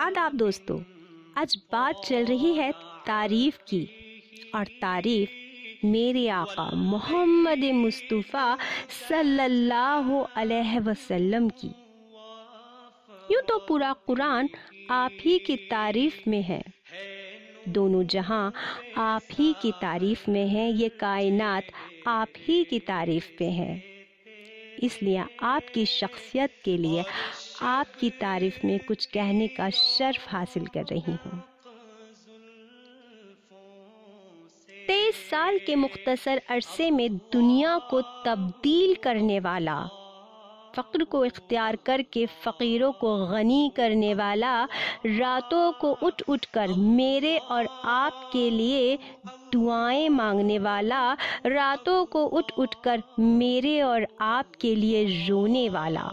आदाब दोस्तों, आज बात चल रही है तारीफ़ की और तारीफ़ मेरे आका मोहम्मद मुस्तफ़ा सल्लल्लाहु अलैहि वसल्लम की। यूँ तो पूरा कुरान आप ही की तारीफ़ में है। दोनों जहाँ आप ही की तारीफ़ में है, ये कायनात आप ही की तारीफ़ में है। इसलिए आपकी शख्सियत के लिए आपकी तारीफ़ में कुछ कहने का शर्फ हासिल कर रही हूँ। तेईस साल के मुख्तसर अरसे में दुनिया को तब्दील करने वाला फ़क्र को इख्तियार करके फ़कीरों को गनी करने वाला रातों को उठ उठ कर मेरे और आपके लिए दुआएँ मांगने वाला, रातों को उठ उठ कर मेरे और आपके लिए रोने वाला।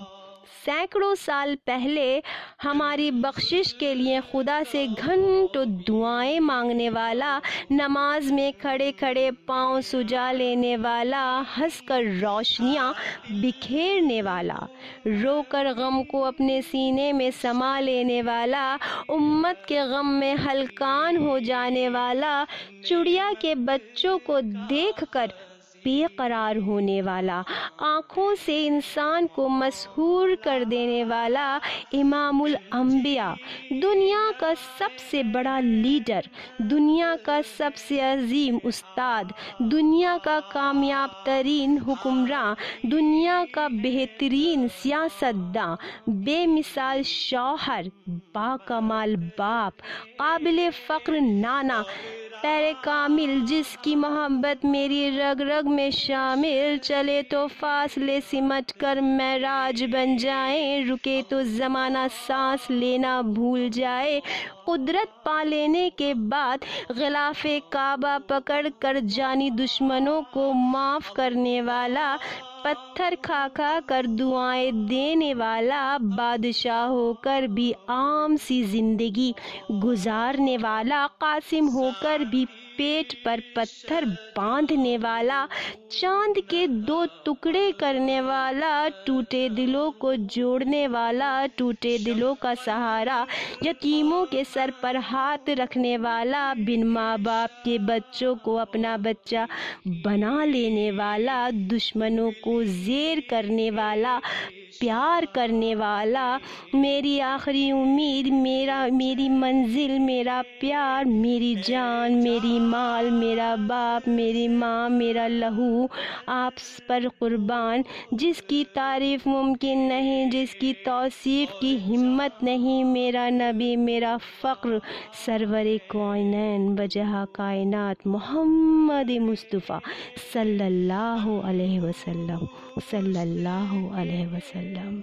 सैकड़ों साल पहले हमारी बख्शिश के लिए खुदा से घंटों दुआएँ मांगने वाला, नमाज़ में खड़े खड़े पाँव सुजा लेने वाला, हंसकर रोशनियाँ बिखेरने वाला, रोकर गम को अपने सीने में समा लेने वाला, उम्मत के गम में हलकान हो जाने वाला, चुड़िया के बच्चों को देखकर बेकरार होने वाला, आँखों से इंसान को मशहूर कर देने वाला इमामुल अम्बिया दुनिया का सबसे बड़ा लीडर, दुनिया का सबसे अजीम उस्ताद, दुनिया का कामयाब तरीन हुक्मरान, दुनिया का बेहतरीन सियासतदान, बेमिसाल शौहर, बाकमाल बाप काबिल फ़ख्र नाना पैर कामिल जिसकी मोहब्बत मेरी रग रग में शामिल। चले तो फासले सिमट कर मैं राज बन जाए। रुके तो ज़माना सांस लेना भूल जाए। कुदरत पा लेने के बाद गिलाफ काबा पकड़ कर जानी दुश्मनों को माफ़ करने वाला, पत्थर खा खा कर दुआएँ देने वाला, बादशाह होकर भी आम सी ज़िंदगी गुजारने वाला, कासिम होकर भी पेट पर पत्थर बांधने वाला, चाँद के दो टुकड़े करने वाला, टूटे दिलों को जोड़ने वाला, टूटे दिलों का सहारा, यतीमों के सर पर हाथ रखने वाला, बिन माँ बाप के बच्चों को अपना बच्चा बना लेने वाला, दुश्मनों को जेर करने वाला प्यार करने वाला। मेरी आखिरी उम्मीद, मेरा, मेरी मंजिल, मेरा प्यार, मेरी जान, मेरी माल, मेरा बाप, मेरी माँ, मेरा लहू, आप पर कुर्बान। जिसकी तारीफ़ मुमकिन नहीं, जिसकी तोसीफ़ की हिम्मत नहीं, मेरा नबी, मेरा फ़क्र सरवर कौनैन बजहा कायनात मोहम्मद मुस्तफ़ा सल्लल्लाहु अलैहि वसल्लम, सल्लल्लाहु अलैहि वसल्लम। করলাম